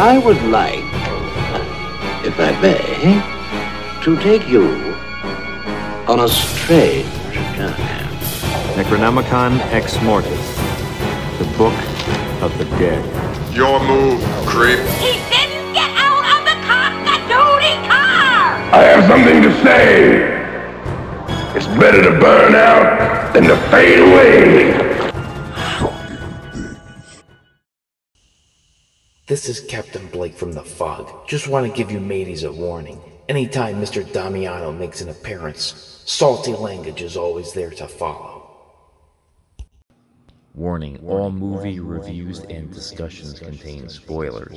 I would like, if I may, to take you on a strange journey. Necronomicon Ex Mortis, the Book of the Dead. Your move, creep. He didn't get out of the cock-a-doodle car! I have something to say. It's better to burn out than to fade away. This is Captain Blake from the Fog. Just want to give you mateys a warning. Anytime Mr. Damiano makes an appearance, salty language is always there to follow. Warning, all movie reviews and discussions contain spoilers.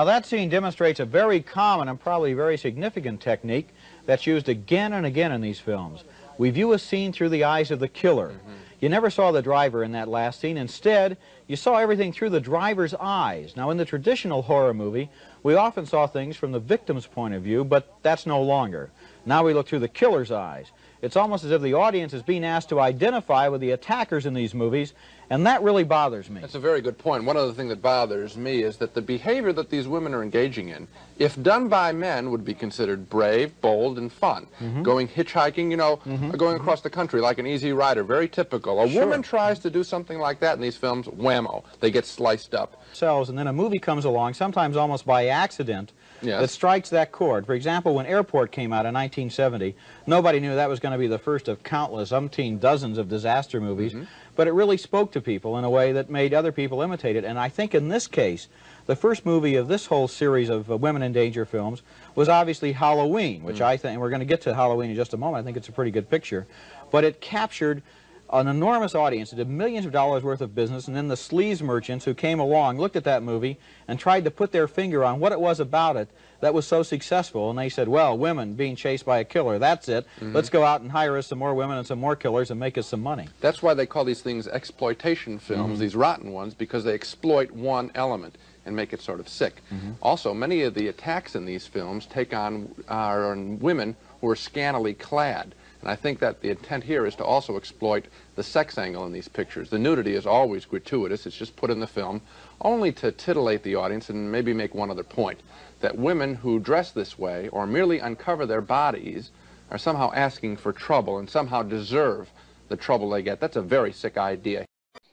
Now, that scene demonstrates a very common and probably very significant technique that's used again and again in these films. We view a scene through the eyes of the killer. Mm-hmm. You never saw the driver in that last scene. Instead, you saw everything through the driver's eyes. Now, in the traditional horror movie, we often saw things from the victim's point of view, but that's no longer. Now we look through the killer's eyes. It's almost as if the audience is being asked to identify with the attackers in these movies, and that really bothers me. That's a very good point. One other thing that bothers me is that the behavior that these women are engaging in, if done by men, would be considered brave, bold, and fun. Mm-hmm. Going hitchhiking, you know, going across the country like an easy rider, very typical. A woman tries to do something like that in these films, whammo, they get sliced up. and then a movie comes along, sometimes almost by accident, Yes. that strikes that chord. For example, when Airport came out in 1970, nobody knew that was going to be the first of countless, umpteen dozens of disaster movies, but it really spoke to people in a way that made other people imitate it. And I think in this case, the first movie of this whole series of uh, women in danger films was obviously Halloween, which hmm. I think, and we're going to get to Halloween in just a moment, I think it's a pretty good picture, but it captured an enormous audience. It did millions of dollars worth of business, and then the sleaze merchants who came along looked at that movie and tried to put their finger on what it was about it that was so successful. And they said, well, women being chased by a killer, that's it. Hmm. Let's go out and hire us some more women and some more killers and make us some money. That's why they call these things exploitation films, hmm. these rotten ones, because they exploit one element and make it sort of sick. Mm-hmm. Also, many of the attacks in these films take on, are on women who are scantily clad. And I think that the intent here is to also exploit the sex angle in these pictures. The nudity is always gratuitous. It's just put in the film only to titillate the audience and maybe make one other point. That women who dress this way or merely uncover their bodies are somehow asking for trouble and somehow deserve the trouble they get. That's a very sick idea.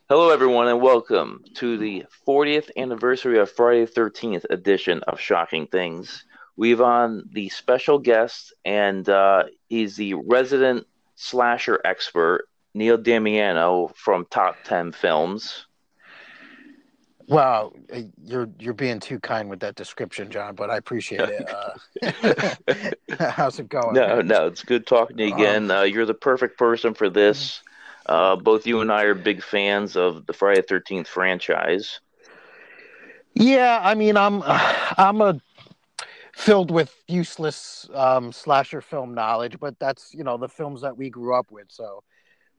Hello, everyone, and welcome to the 40th anniversary of Friday the 13th edition of Shocking Things. We've on the special guest, and uh, he's the resident slasher expert, Neil Damiano from Top 10 Films. Wow, you're you're being too kind with that description, John, but I appreciate it. Uh, how's it going? No, man? no, it's good talking to you again. Uh, you're the perfect person for this. Uh, both you and I are big fans of the Friday 13th franchise. Yeah, I mean, I'm I'm a filled with useless um, slasher film knowledge, but that's you know the films that we grew up with. So,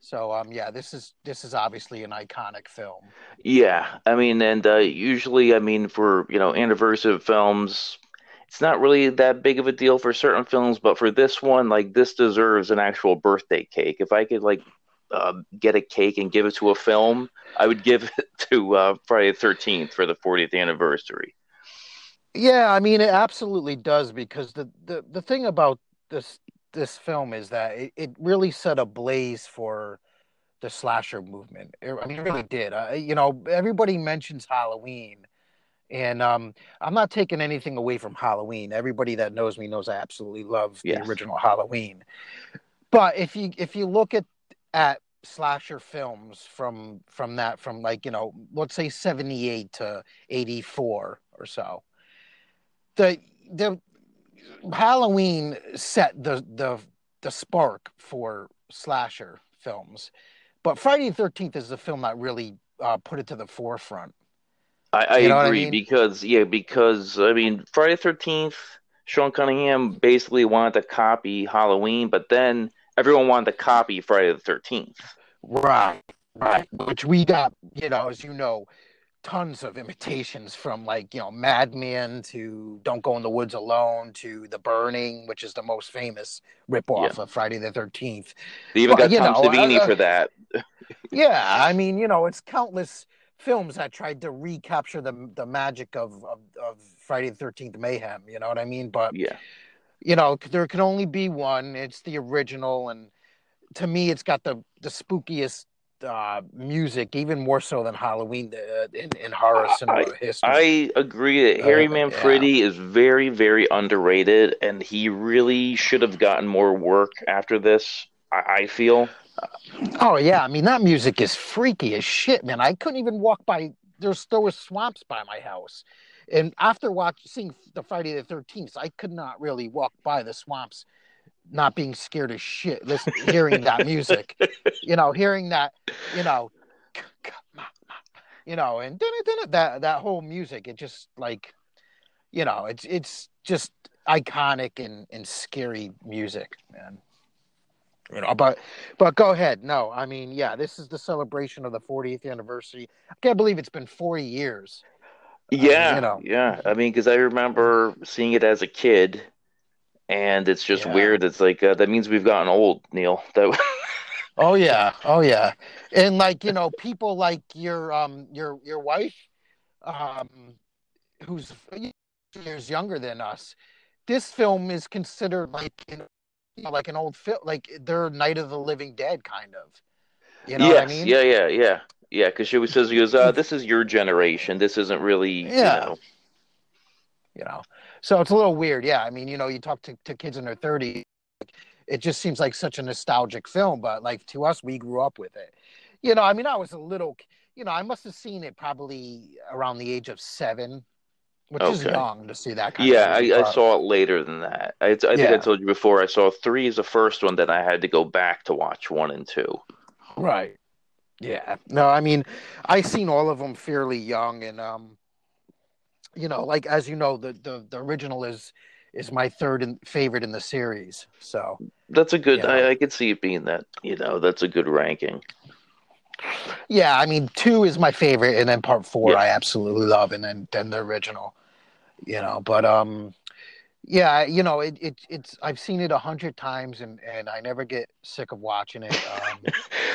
so um, yeah, this is this is obviously an iconic film. Yeah, I mean, and uh, usually, I mean, for you know anniversary films, it's not really that big of a deal for certain films, but for this one, like this deserves an actual birthday cake. If I could like uh, get a cake and give it to a film, I would give it to uh, Friday the Thirteenth for the 40th anniversary. Yeah, I mean, it absolutely does because the the, the thing about this this film is that it, it really set a blaze for the slasher movement. It, I mean, it really did. Uh, you know, everybody mentions Halloween, and um, I'm not taking anything away from Halloween. Everybody that knows me knows I absolutely love Yes. the original Halloween. But if you if you look at at slasher films from from that from like you know let's say 78 to 84 or so the the Halloween set the the the spark for slasher films, but Friday the Thirteenth is the film that really uh, put it to the forefront. I, I You know what I agree mean? because yeah, because I mean Friday the Thirteenth, Sean Cunningham basically wanted to copy Halloween, but then everyone wanted to copy Friday the Thirteenth. Right, right. Which we got, you know, as you know, tons of imitations from like you know Madman to Don't Go in the Woods Alone to The Burning, which is the most famous ripoff Yeah. of Friday the Thirteenth. They even Well, got Tom know, Savini uh, for that. Yeah, I mean, you know, it's countless films that tried to recapture the the magic of of, of Friday the Thirteenth mayhem. You know what I mean? But Yeah. You know, there can only be one. It's the original, and to me, it's got the the spookiest uh, music, even more so than Halloween uh, in, in horror cinema history. I agree that Harry Uh, Manfredini is very, very underrated, and he really should have gotten more work after this. I, I feel. Oh yeah, I mean that music is freaky as shit, man. I couldn't even walk by. There's there was swamps by my house, and after watching seeing the Friday the Thirteenth, I could not really walk by the swamps, not being scared as shit. Listen, hearing that music, you know, hearing that, you know, you know, and that that whole music, it just like, you know, it's it's just iconic and and scary music, man. You know but but go ahead. No i mean yeah this is the celebration of the 40th anniversary. I can't believe it's been 40 years Yeah, you know. yeah. I mean, because I remember seeing it as a kid, and it's just Yeah. weird. It's like uh, that means we've gotten old, Neil. That oh yeah oh yeah and like you know people like your um your your wife um who's years younger than us this film is considered like you know, like an old film like they're night of the living dead kind of you know yes, what i mean yeah, yeah, yeah, yeah. Because she always says, "He goes, uh, this is your generation. This isn't really, Yeah. you know." you know so it's a little weird yeah i mean you know you talk to, to kids in their 30s it just seems like such a nostalgic film but like to us we grew up with it you know i mean i was a little you know i must have seen it probably around the age of seven which is young to see that kind Yeah, of I, I saw it later than that. I, I think I told you before. I saw three as the first one, then I had to go back to watch one and two. Right. Yeah. No, I mean, I seen all of them fairly young, and um, you know, like as you know, the the, the original is is my third and favorite in the series. So That's a good. Yeah. I, I could see it being that. You know, that's a good ranking. yeah, I mean, two is my favorite, and then part four Yeah. I absolutely love, and then then the original. You know, but um, yeah, you know, it, it it's I've seen it a hundred times, and and I never get sick of watching it. Um,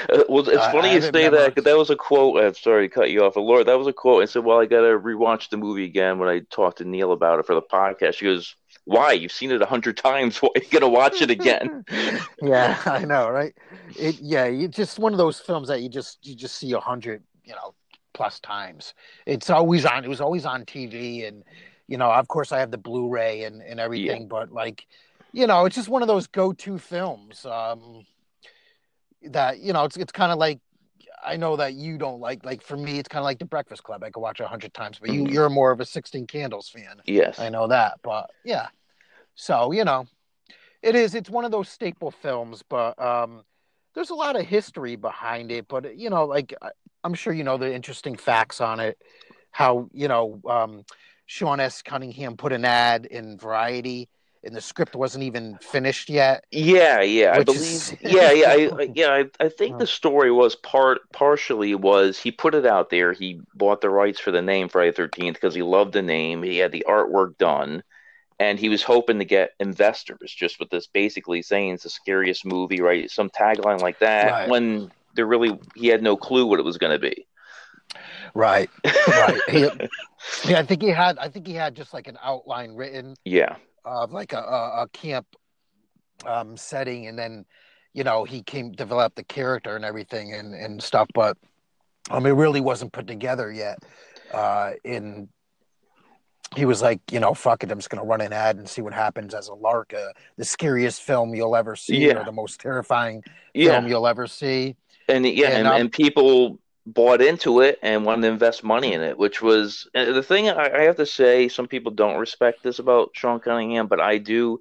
well, it's funny you say that. 'cause that was a quote. I'm sorry to cut you off, but Laura, that was a quote. I said, "Well, I got to rewatch the movie again." When I talked to Neil about it for the podcast, she goes, "Why? You've seen it a hundred times. Why are you gonna watch it again?" yeah, I know, right? It yeah, you just one of those films that you just you just see a hundred, you know, plus times. It's always on. It was always on TV, and you know, of course, I have the Blu-ray and and everything. But like, you know, it's just one of those go-to films. Um, that you know, it's it's kind of like. I know that you don't like like for me it's kind of like the Breakfast Club. I could watch it a hundred times, but you Mhm. you're more of a Sixteen Candles fan. yes. I know that, but yeah. So you know, it is. It's one of those staple films, but um, there's a lot of history behind it. But you know, like I- I'm sure you know the interesting facts on it. How you know um, Sean S. Cunningham put an ad in Variety, and the script wasn't even finished yet. Yeah, yeah, I believe. is- yeah, yeah, I, I, yeah. I, I think Oh. the story was part partially was he put it out there. He bought the rights for the name Friday Thirteenth because he loved the name. He had the artwork done, and he was hoping to get investors just with this basically saying it's the scariest movie, right? Some tagline like that. Right. When there really he had no clue what it was going to be. Right, right. He- yeah, I think he had. I think he had just like an outline written. Yeah, of like a, a, a camp um, setting, and then you know he came developed the character and everything and, and stuff. But um, it really wasn't put together yet. Uh, in he was like, you know, fuck it, I'm just gonna run an ad and see what happens as a lark. Uh, the scariest film you'll ever see, Yeah. or the most terrifying yeah, film you'll ever see. and yeah, And, and, um, and people bought into it and wanted to invest money in it, which was the thing. I, I have to say, some people don't respect this about Sean Cunningham, but I do.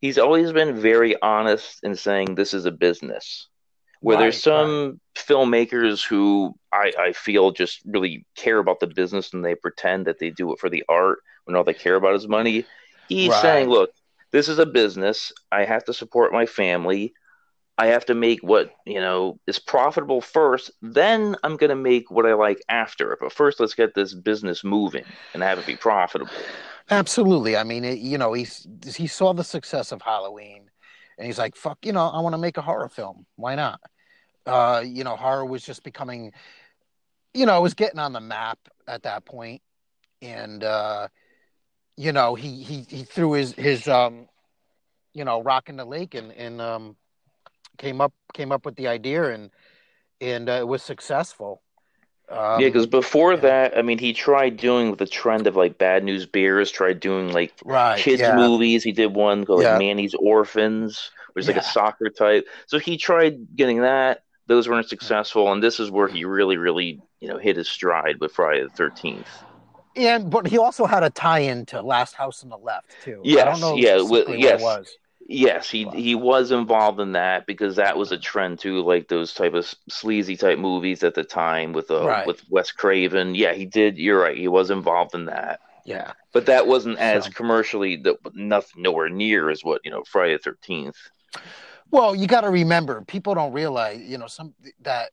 He's always been very honest in saying this is a business. Where Right, there's some filmmakers who I, I feel just really care about the business and they pretend that they do it for the art when all they care about is money. He's Right. saying, look, this is a business. I have to support my family. I have to make what you know is profitable first. Then I'm going to make what I like after. But first, let's get this business moving and have it be profitable. Absolutely. I mean, it, you know, he's he saw the success of Halloween, and he's like, "Fuck, you know, I want to make a horror film. Why not?" Uh, you know, horror was just becoming, you know, it was getting on the map at that point, and uh, you know, he he he threw his his um, you know, rock in the lake and and um, came up came up with the idea and and uh, it was successful. Um, yeah, because before that, I mean, he tried doing the trend of like Bad News Bears, tried doing like Right, kids yeah. movies. He did one called Yeah. like Manny's Orphans, which is like a soccer type. So he tried getting that. Those weren't successful, and this is where he really, really, you know, hit his stride with Friday the Thirteenth. and but he also had a tie-in to Last House on the Left too. I Yes, don't know yeah, specifically yes. What it was. Yes, he he was involved in that because that was a trend too, like those type of sleazy type movies at the time with uh, Right. with Wes Craven. Yeah, he did. You're right. He was involved in that. Yeah. But that wasn't as So- commercially, the, nothing, nowhere near as what you know Friday the Thirteenth. Well, you got to remember, people don't realize, you know, some that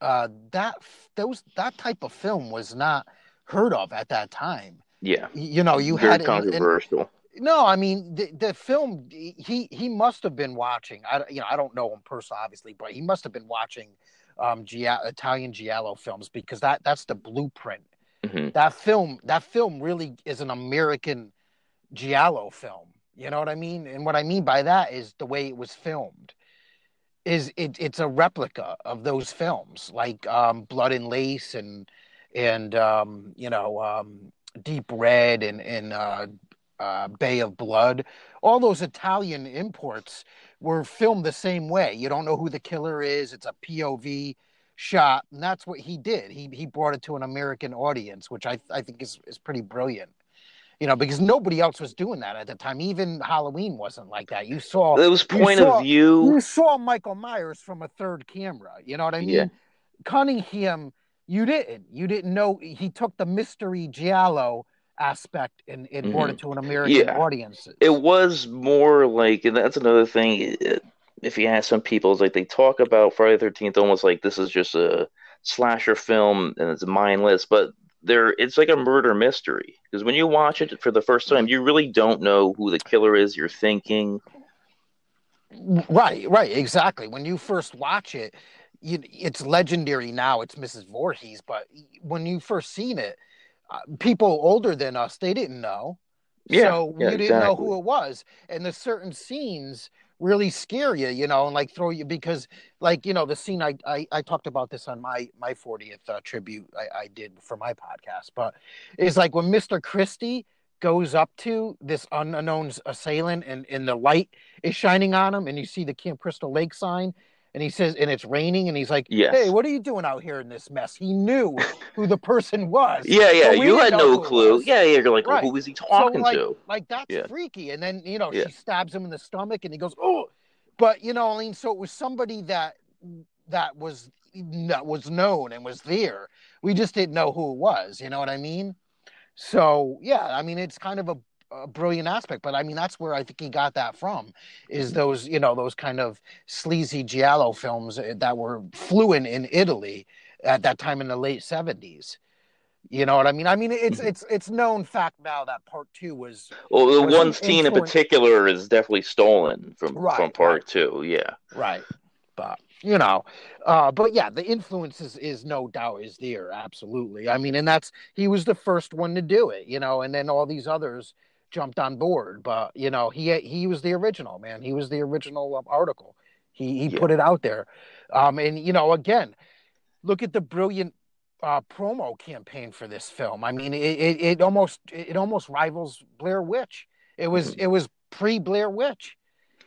uh, that those that type of film was not heard of at that time. Yeah, You know, you very had and- and- controversial. No, I mean the, the film. He he must have been watching. I you know I don't know him personally, obviously, but he must have been watching um, Gia- Italian giallo films because that that's the blueprint. Mhm. That film that film really is an American giallo film. You know what I mean? And what I mean by that is the way it was filmed. Is it? It's a replica of those films, like um, Blood and Lace and and um, you know um, Deep Red and and uh, uh, Bay of Blood. All those Italian imports were filmed the same way. You don't know who the killer is. It's a POV shot, and that's what he did. He he brought it to an American audience, which I I think is is pretty brilliant. You know, because nobody else was doing that at the time. Even Halloween wasn't like that. You saw It was point saw- of view. You saw Michael Myers from a third camera. You know what I mean? Yeah. Cunningham, you didn't. You didn't know he took the mystery giallo aspect and, and brought Mhm. it to an American Yeah. audience. It was more like, and that's another thing. it- If you ask some people, it's like they talk about Friday the Thirteenth almost like this is just a slasher film and it's mindless, but there it's like a murder mystery because when you watch it for the first time, you really don't know who the killer is. You're thinking, Right, right, exactly. When you first watch it, you, it's legendary now. It's Mrs. Voorhees, but when you first seen it, people older than us they didn't know. Yeah, so yeah, you didn't know who it was, and the certain scenes really scare you, you know, and like throw you because, like you know, the scene I I, I talked about this on my my 40th uh, tribute I, I did for my podcast, but it's like when Mister Christie goes up to this unknown assailant and, and the light is shining on him and you see the Camp Crystal Lake sign and he says and it's raining and he's like Yes. hey what are you doing out here in this mess he knew who the person was yeah, yeah, we you had no clue. Yeah, yeah, you're like, oh, Right. who is he so talking like, to? like that's Yeah. freaky and then you know Yeah. she stabs him in the stomach and he goes oh but you know I mean so it was somebody that that was that was known and was there we just didn't know who it was you know what I mean so yeah, I mean it's kind of a, a brilliant aspect, but I mean that's where I think he got that from, is those you know those kind of sleazy giallo films uh, that were fluent in Italy at that time in the late seventies. You know what I mean? I mean it's it's it's known fact now that part two was Well, the was one scene in particular is definitely stolen from Right, from part two. Yeah. right, but you know, uh, but yeah, the influence is, is no doubt is there absolutely. I mean, and that's he was the first one to do it, you know, and then all these others jumped on board, but you know, he he was the original man. He was the original um, article. He he Yeah. put it out there, um, and you know, again, look at the brilliant uh, promo campaign for this film. I mean, it, it, it almost it almost rivals Blair Witch. It was it was pre Blair Witch.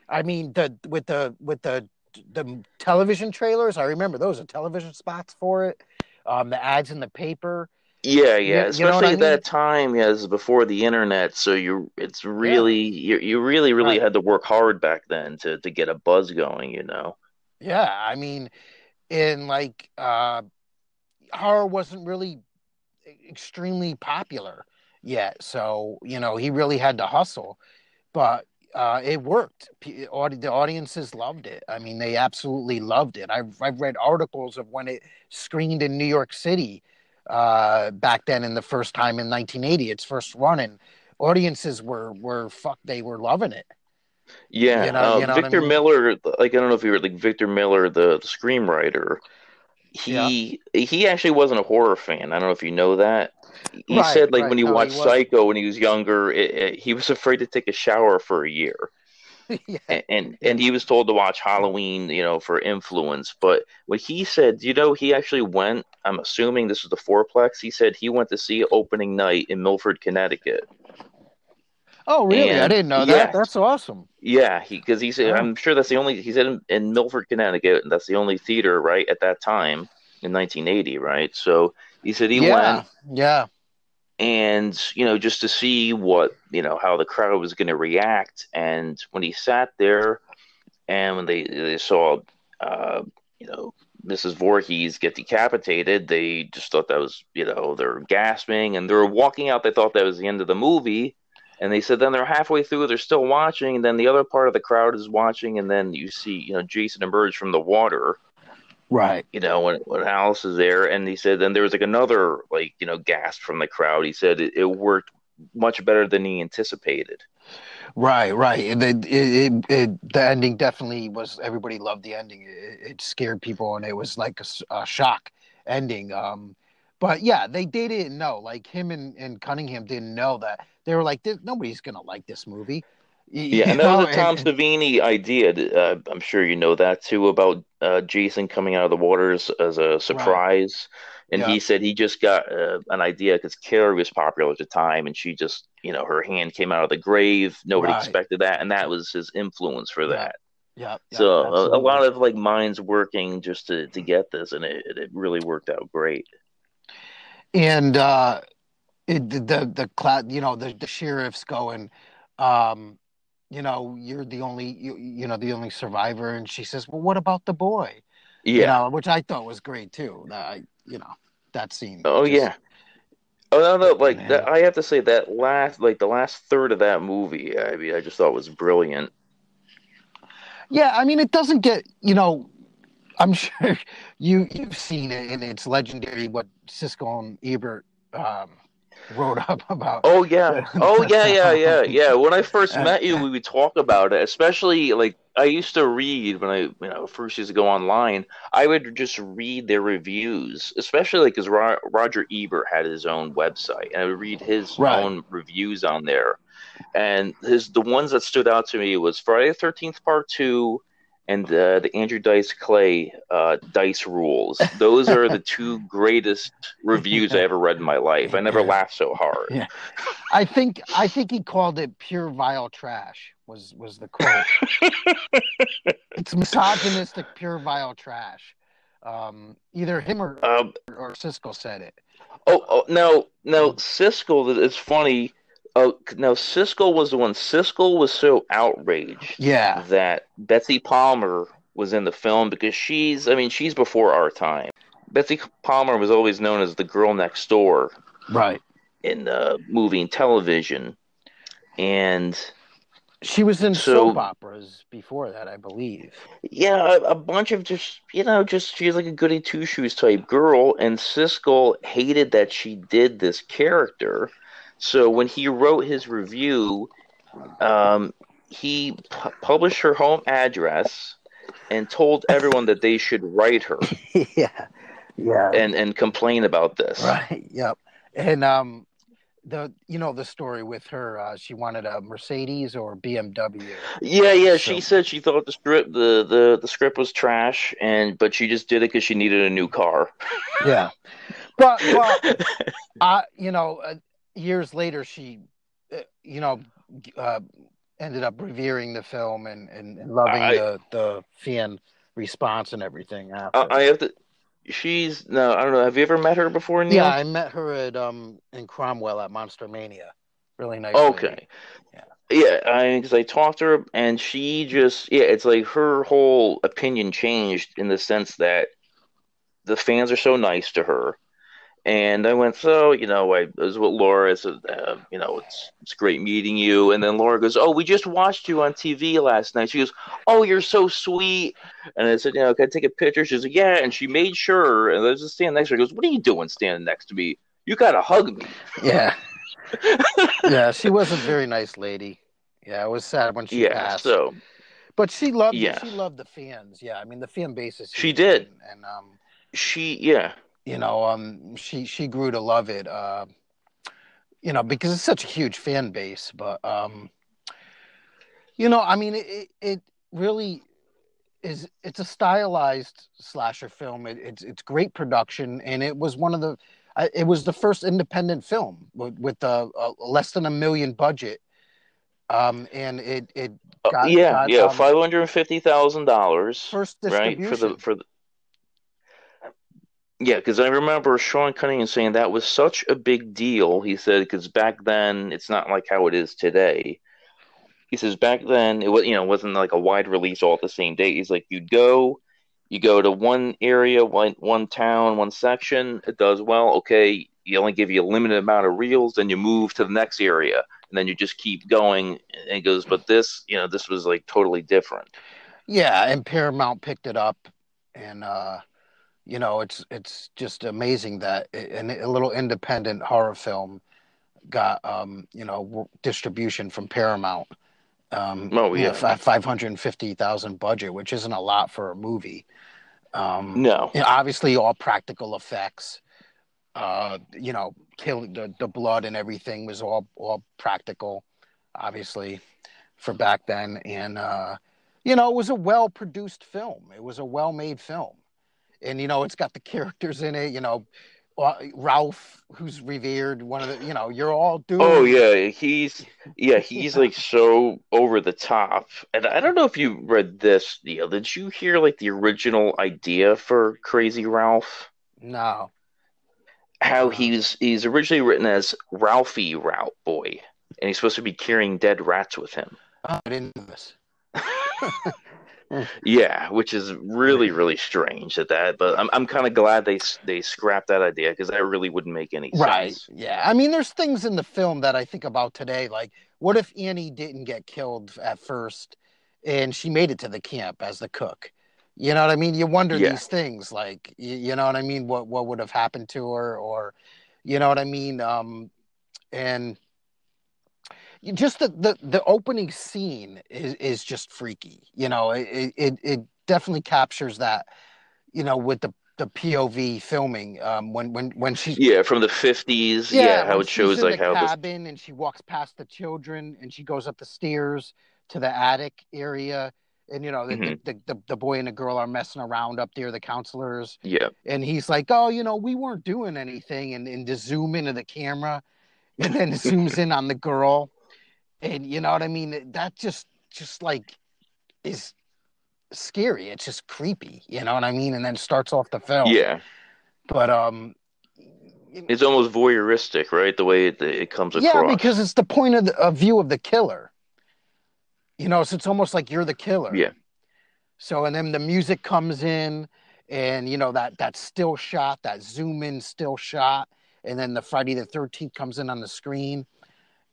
I mean, the with the with the the television trailers. I remember those are television spots for it. Um, the ads in the paper. Yeah, You- yeah. you know Especially I at that time, yeah, this is before the internet, so you it's really you you really really Right. had to work hard back then to to get a buzz going, you know. Yeah, I mean, in like uh, horror wasn't really extremely popular yet, so you know he really had to hustle. But uh, it worked. P- the audiences loved it. I mean, they absolutely loved it. I've I've read articles of when it screened in New York City uh, back then in the first time in 1980, its first run, and audiences were were fuck, they were loving it. Yeah, You know- uh, you know what I Victor mean? Miller. Like I don't know if you were like Victor Miller, the, the screenwriter. He he actually wasn't a horror fan. I don't know if you know that. He Right, said like right. when he No, watched wasn't. Psycho when he was younger, it, it, he was afraid to take a shower for a year. yeah. and, and and he was told to watch Halloween, you know, for influence. But what he said, you know, he actually went. I'm assuming this is the fourplex. He said he went to see opening night in Milford, Connecticut. Oh, really? I didn't know yeah. that. That's awesome. Yeah, he because he said Oh. I'm sure that's the only he said in, in Milford, Connecticut, and that's the only theater right at that time in 1980, right? So he said he yeah. went Yeah. and you know just to see what you know how the crowd was going to react and when he sat there and when they they saw uh you know mrs Voorhees get decapitated they just thought that was you know they're gasping and they were walking out they thought that was the end of the movie and they said then they're halfway through they're still watching and then the other part of the crowd is watching and then you see you know jason emerge from the water Right. you know, when when Alice is there, and he said, then there was like another like you know gasp from the crowd. He said it, it worked much better than he anticipated. Right, right. And it, it, it, the ending definitely was. Everybody loved the ending. It, it scared people, and it was like a shock ending. Um, but yeah, they they didn't know. Like him and, and Cunningham didn't know that. They were like, nobody's gonna like this movie. Y- Yeah, you and that was a Tom and- Savini idea. Uh, I'm sure you know that too about uh, Jason coming out of the waters as a surprise. And Yeah. he said he just got uh, an idea because Carrie was popular at the time, and she just, you know, her hand came out of the grave. Nobody Right. expected that, and that was his influence for that. yeah, yeah, so a, a lot of like minds working just to, to get this, and it, it really worked out great. and uh it, the the, the cloud you know the, the sheriff's going um you know you're the only you, you know the only survivor and she says well what about the boy Yeah. you know which i thought was great too that I, you know that scene Oh just- yeah. Oh no, no, like Man. that, I have to say that last, like the last third of that movie, I mean, I just thought was brilliant. yeah i mean it doesn't get you know i'm sure you you've seen it and it's legendary what siskel and ebert um wrote up about Oh yeah, oh yeah, yeah, yeah, yeah. When I first Uh, met you, we would talk about it. Especially like I used to read when I, you know, first used to go online. I would just read their reviews, especially like because Ro- Roger Ebert had his own website, and I would read his Right. own reviews on there. And his the ones that stood out to me was Friday the Thirteenth Part Two, and uh, the Andrew Dice Clay uh, Dice Rules. Those are the two greatest reviews I ever read in my life. I never laughed so hard. Yeah. I think I think he called it pure vile trash was was the quote. it's misogynistic pure vile trash. Um, either him or, Um, or Siskel said it. Oh, oh no, no, Siskel. It's funny. Oh, no, Siskel was the one. Siskel was so outraged Yeah. that Betsy Palmer was in the film because she's, I mean, she's before our time. Betsy Palmer was always known as the girl next door Right. in uh, movie and television, and She was in So- soap operas before that, I believe. yeah, a, a bunch of just you know, just she's like a goody two shoes type girl, and Siskel hated that she did this character. So when he wrote his review, um, he pu- published her home address and told everyone that they should write her yeah. Yeah. and and complain about this. Right. Yep. And um the you know the story with her uh she wanted a Mercedes or BMW. Yeah, yeah. So- She said she thought the script the, the the script was trash, and but she just did it because she needed a new car. Yeah. But but uh you know uh, years later she uh, you know uh ended up revering the film and and, and loving I- the the fan response and everything after. I, I have to. She's no, I don't know. Have you ever met her before, Neil? yeah, I met her at um in Cromwell at Monster Mania. Really nice. lady. Okay. Yeah, Yeah, I because I talked to her and she just yeah, it's like her whole opinion changed in the sense that the fans are so nice to her, And I went, so you know, I was with Laura. I said, uh, you know, it's it's great meeting you. And then Laura goes, oh, we just watched you on TV last night. She goes, oh, you're so sweet. And I said, you know, can I take a picture? She said, yeah. And she made sure. And I was just standing next to her. She goes, what are you doing standing next to me? You gotta hug me. Yeah. yeah, she was a very nice lady. Yeah, it was sad when she yeah. passed. So But she loved Yeah. she loved the fans. Yeah, I mean the fan base is She did. and, and um she, yeah, you know um she she grew to love it. Uh, you know because it's such a huge fan base. But um, you know I mean it it, really is it's a stylized slasher film. It, it's it's great production and it was one of the it was the first independent film with, with a, a less than a million budget. Um, and it it Uh, got, yeah, got, yeah, um, five hundred fifty thousand dollars. First right for the for the. Yeah, because I remember Sean Cunningham saying that was such a big deal. He said because back then it's not like how it is today. He says back then it was you know wasn't like a wide release all at the same day. He's like you'd go, you go to one area, one one town, one section. It does well. Okay, you only give you a limited amount of reels, then you move to the next area, and then you just keep going. And he goes, but this you know this was like totally different. Yeah, and Paramount picked it up, and uh, you know it's it's just amazing that a, a little independent horror film got um, you know distribution from Paramount. Um, Oh, yeah. five hundred and fifty thousand budget, which isn't a lot for a movie. Um, No. you know, obviously all practical effects. Uh, you know, killing the, the blood and everything was all all practical, obviously, for back then. And uh, you know, it was a well produced film. It was a well made film, and you know, it's got the characters in it. You know, uh, Ralph, who's revered, one of the. You know, you're all doing. Oh yeah, he's yeah, he's like so over the top. And I don't know if you read this, Neil. Did you hear like the original idea for Crazy Ralph? No. How he's he's originally written as Ralphie Route Boy, and he's supposed to be carrying dead rats with him. Oh, I didn't know this. Yeah, which is really really strange at that. But I'm I'm kind of glad they they scrapped that idea because that really wouldn't make any Right. sense. Yeah. I mean, there's things in the film that I think about today. Like, what if Annie didn't get killed at first and she made it to the camp as the cook? You know what I mean? You wonder Yeah. these things, like, you, you know what I mean? What what would have happened to her, or, you know what I mean? Um, and just the, the the opening scene is is just freaky. You know, it it it definitely captures that. You know, with the the POV filming, um, when when when she's Yeah, from the 50s. Yeah, how it shows like the how this cabin and she walks past the children and she goes up the stairs to the attic area and you know the, Mhm. the, the, the boy and the girl are messing around up there the counselors yeah. and he's like oh you know we weren't doing anything and, and to zoom into the camera and then zooms in on the girl and you know what i mean that just just like is scary it's just creepy you know what i mean and then starts off the film Yeah. but um It's almost voyeuristic, right? The way it, it comes across. Yeah, because it's the point of the of view of the killer. You know, so it's almost like you're the killer. Yeah. So and then the music comes in, and you know that that still shot, that zoom in still shot, and then the Friday the Thirteenth comes in on the screen,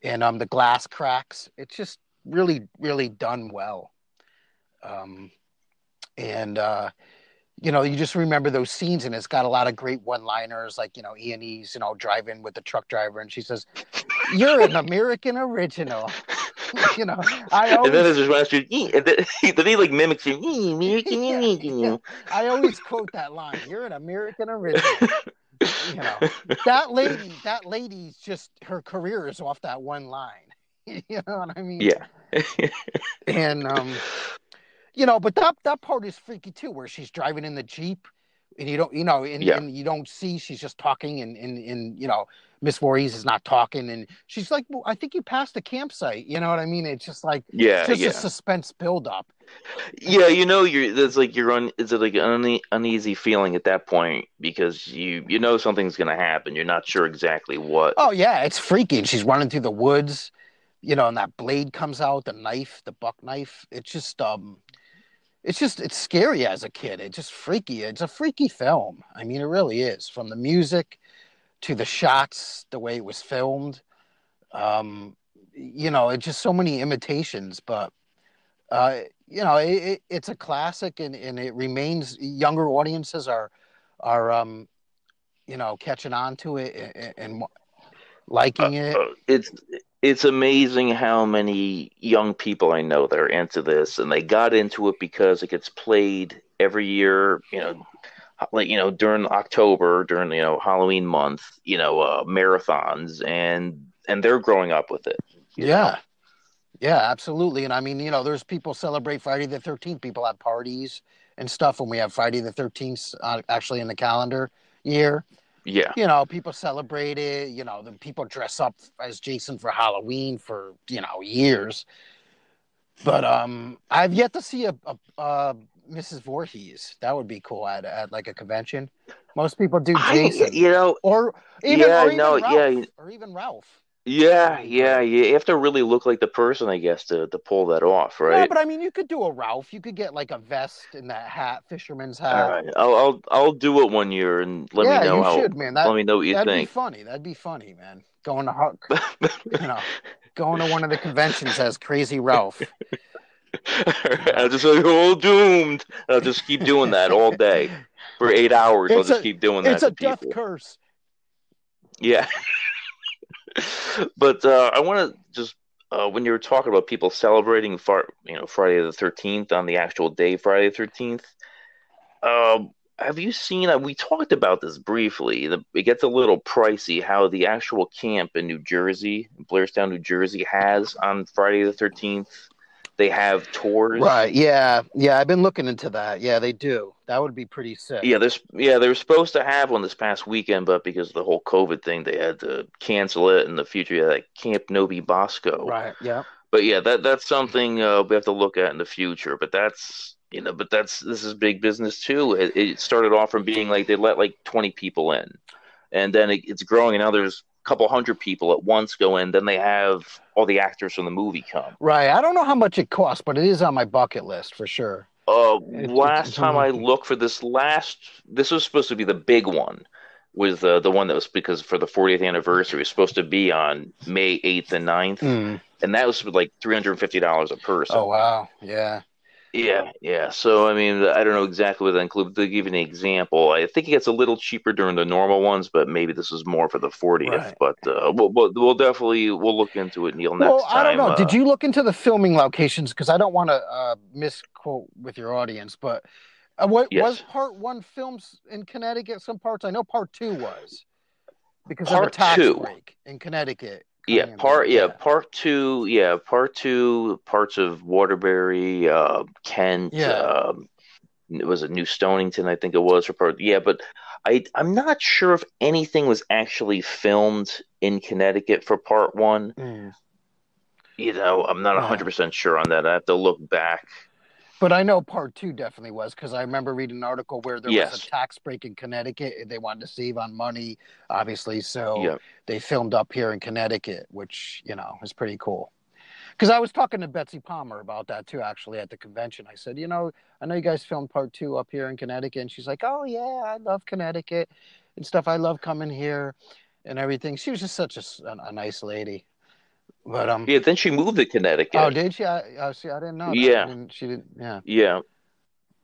and um the glass cracks. It's just really really done well. Um, and uh, you know, you just remember those scenes, and it's got a lot of great one-liners, like you know, Ian's, you know, driving with the truck driver, and she says, "You're an American original." you know, I and then always, there's last and then, then he like mimics him. "Ee, American, Yeah, you yeah. know. I always quote that line. You're an American original. You know, that lady, that lady's just her career is off that one line. you know what I mean? Yeah. and um you know but that that part is freaky too where she's driving in the jeep and you don't you know and, Yeah. and you don't see she's just talking and and, and you know miss Voorhees is not talking and she's like well, i think you passed the campsite you know what i mean it's just like Yeah, it's just yeah. a suspense buildup Yeah, you know, you're there's like you're un, it's like an une- uneasy feeling at that point because you you know something's gonna happen. You're not sure exactly what. oh yeah it's freaky and she's running through the woods you know and that blade comes out the knife the buck knife it's just um it's just it's scary as a kid it's just freaky it's a freaky film i mean it really is from the music to the shots, the way it was filmed. Um, you know, it's just so many imitations, but uh, you know, it, it, it's a classic, and, and it remains. Younger audiences are are um, you know catching on to it and, and liking it. Uh, it's it's amazing how many young people I know that are into this, and they got into it because it gets played every year. You know, like you know during October, during you know Halloween month, you know uh, marathons, and and they're growing up with it. Yeah. Yeah, absolutely. And I mean, you know, there's people celebrate Friday the 13th. People have parties and stuff when we have Friday the 13th uh, actually in the calendar year. Yeah. You know, people celebrate it. You know, the people dress up as Jason for Halloween for, you know, years. But um I've yet to see a, a, a Mrs. Voorhees. That would be cool at, at like a convention. Most people do Jason. I, you know, or even, yeah, or even no, Ralph, yeah. or even Ralph. Yeah, yeah, yeah. You have to really look like the person, I guess, to, to pull that off, right? Yeah, but I mean, you could do a Ralph. You could get like a vest and that hat, fisherman's hat. All right, I'll I'll I'll do it one year and let yeah, me know you how. should, man. That, let me know what you that'd think. be funny. That'd be funny, man. Going to Huck, you know, going to one of the conventions as Crazy Ralph. I'll just like, all doomed. I'll just keep doing that all day for eight hours. I'll just a- keep doing that It's a death curse. Yeah. but uh, I want to just uh, when you were talking about people celebrating far, you know, Friday the Thirteenth on the actual day, Friday the Thirteenth. Um, have you seen? Uh, we talked about this briefly. The, it gets a little pricey. How the actual camp in New Jersey, Blairstown, New Jersey, has on Friday the Thirteenth. They have tours. Right. Yeah. Yeah. I've been looking into that. Yeah, they do. That would be pretty sick. Yeah, there's yeah, they were supposed to have one this past weekend, but because of the whole COVID thing, they had to cancel it. In the future, yeah, like Camp No-Be-Bo-Sco. Right. Yeah. But yeah, that that's something uh, we have to look at in the future. But that's you know, but that's this is big business too. It, it started off from being like they let like 20 people in, and then it, it's growing, and now there's couple hundred people at once go in. Then they have all the actors from the movie come. Right. I don't know how much it costs, but it is on my bucket list for sure. Uh, It- last it's time I looked for this last, this was supposed to be the big one, was uh, the one that was because for the 40th anniversary, it was supposed to be on May 8th and 9th, Mm. and that was like $350 a person. Oh wow. Yeah. Yeah, yeah. So I mean, I don't know exactly what that includes. To give you an example, I think it gets a little cheaper during the normal ones, but maybe this is more for the 40th. Right. But uh, we'll, we'll we'll definitely we'll look into it, Neil. Next well, I don't time. know. Did uh, you look into the filming locations? Because I don't want to uh, misquote with your audience, but uh, what Yes. was part one films in Connecticut? Some parts I know part two was because of the Part tax two. break in Connecticut. Yeah, part yeah, part two, yeah, part two, parts of Waterbury, uh, Kent, Yeah. um, it was a New Stonington, I think it was for part. Yeah, but I I'm not sure if anything was actually filmed in Connecticut for part one. Mm. You know, I'm not Yeah. 100 percent sure on that. I have to look back. But I know part two definitely was because I remember reading an article where there was a tax break in Connecticut. and They wanted to save on money, obviously, so Yeah. they filmed up here in Connecticut, which you know is pretty cool. Because I was talking to Betsy Palmer about that too, actually, at the convention. I said, you know, I know you guys filmed part two up here in Connecticut, and she's like, oh yeah, I love Connecticut and stuff. I love coming here and everything. She was just such a nice lady. But um, Yeah, then she moved to Connecticut. oh, did she? I, I see. I didn't know. That. Yeah. Didn't, she didn't. Yeah. Yeah.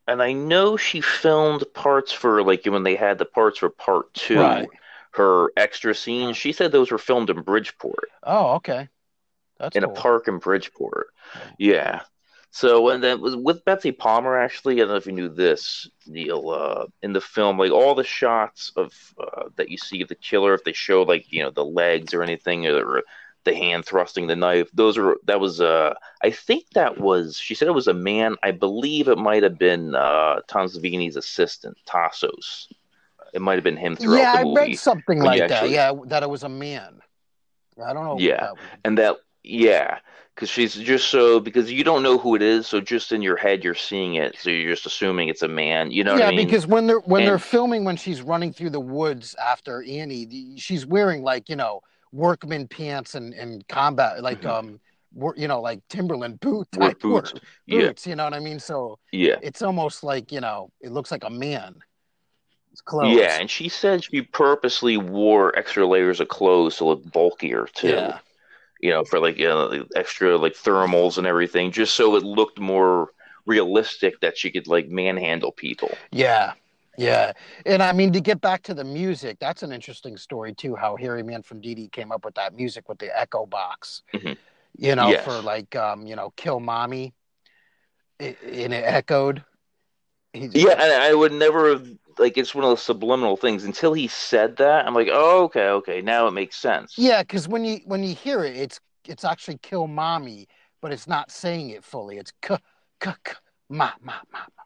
And I know she filmed parts for like when they had the parts for part two, Right. her extra scenes. She said those were filmed in Bridgeport, Oh, okay. That's in cool. a park in Bridgeport. Yeah. So and then was with Betsy Palmer actually. I don't know if you knew this, Neil. Uh, in the film, like all the shots of uh, that you see of the killer, if they show like you know the legs or anything, or the hand thrusting the knife, those are that was uh I think that was she said it was a man. I believe it might have been uh Tom Savini's assistant, Tassos. It might have been him throughout Yeah, the I read something like that. Yeah, that it was a man. I don't know. Yeah. That, And that, yeah, because she's just so because you don't know who it is, so just in your head you're seeing it, so you're just assuming it's a man. You know yeah, what I mean? because when they're when they're filming when she's running through the woods after Annie, the, she's wearing like you know workman pants and and combat like um wor- you know like Timberland boot Mm-hmm. Type boots. work- Yeah. boots. You know what I mean? So yeah, it's almost like you know it looks like a man. clothes. Yeah, and she said she purposely wore extra layers of clothes to look bulkier too. Yeah. You know, for like you know, extra like thermals and everything, just so it looked more realistic that she could like manhandle people. Yeah. Yeah. And I mean, to get back to the music, that's an interesting story too, how Harry Manfredini came up with that music with the echo box, Mhm. you know, Yes. for like, um, you know, Kill Mommy. It, and it echoed. He's, Yeah, and I would never have like it's one of those subliminal things until he said that. I'm like, oh, okay, okay, now it makes sense. Yeah, because when you when you hear it, it's it's actually kill mommy, but it's not saying it fully. It's k k k ma ma ma. ma.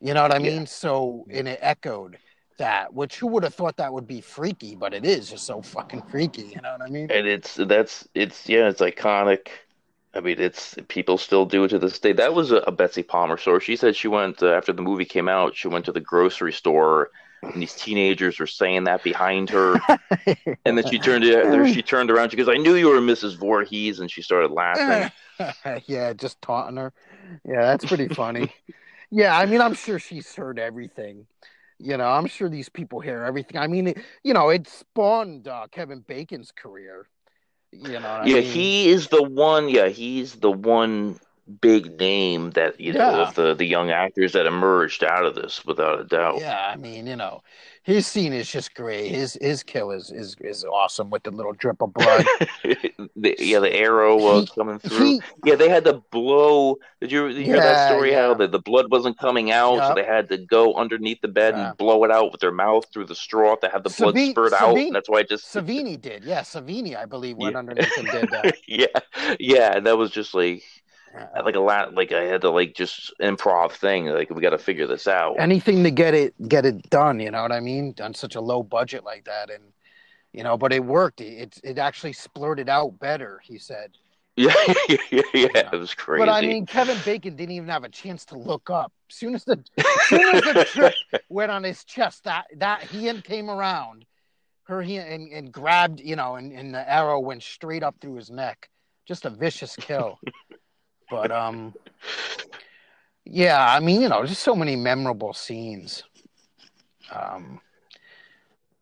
You know what I mean? So and it echoed that, which who would have thought that would be freaky, but it is just so fucking freaky. You know what I mean? and it's that's it's yeah, it's iconic. I mean, it's people still do it to this day. That was a, a Betsy Palmer story. She said she went uh, after the movie came out. She went to the grocery store, and these teenagers were saying that behind her. and then she turned to she turned around. She goes, "I knew you were Mrs. Voorhees," and she started laughing. yeah, just taunting her. Yeah, that's pretty funny. yeah, I mean, I'm sure she's heard everything. You know, I'm sure these people hear everything. I mean, it, you know, it spawned uh, Kevin Bacon's career. You know, what I yeah, mean? he is the one. Yeah, he's the one big name that you know of the the young actors that emerged out of this, without a doubt. Yeah, I mean, you know, his scene is just great. His his kill is is, is awesome with the little drip of blood. the, yeah, the arrow uh, He- coming through. he- yeah, they had to blow. Did you, did you hear that Yeah, story? How the, the blood wasn't coming out, so they had to go underneath the bed Yeah. and blow it out with their mouth through the straw to have the blood Savi- spurt out. And that's why I just Savini did, yeah, Savini, I believe, went Yeah. underneath and did that. yeah, yeah. That was just like Yeah. Like a lot. Like I had to like just improv thing. Like we got to figure this out. Anything to get it get it done, you know what I mean? On such a low budget like that, and you know, but it worked. It it actually splurted out better. He said. yeah, yeah, yeah, yeah. It was crazy. But I mean, Kevin Bacon didn't even have a chance to look up. Soon as the soon as the trick went on his chest, that that hand came around, her hand and, and grabbed, you know, and, and the arrow went straight up through his neck. Just a vicious kill. but um, yeah, I mean, you know, just so many memorable scenes. Um,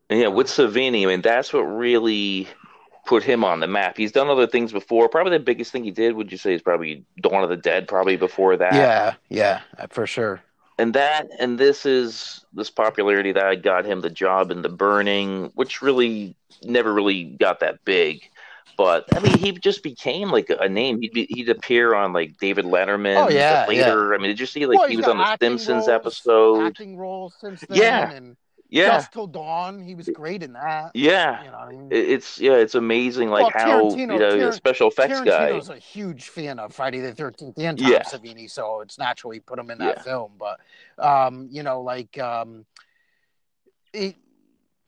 And yeah, with Savini, I mean, that's what really put him on the map. He's done other things before. Probably the biggest thing he did, would you say, is probably Dawn of the Dead, probably before that. yeah, yeah, for sure. And that, and this is this popularity that got him the job in The Burning, which really never really got that big. But I mean, he just became like a name. He'd be, he'd appear on like David Letterman. Oh, yeah, later. I mean, did you see like Well, he was on the Simpsons roles- episode? acting roles since then. Yeah. and Yeah, Dusk Till Dawn, he was great in that. yeah. You know I mean? It's yeah, it's amazing like Well, how you know Tar- special effects guy. Tarantino's a huge fan of Friday the Thirteenth and Tom Yeah. Savini, so it's natural he put him in that Yeah. film. But um, you know, like um, it,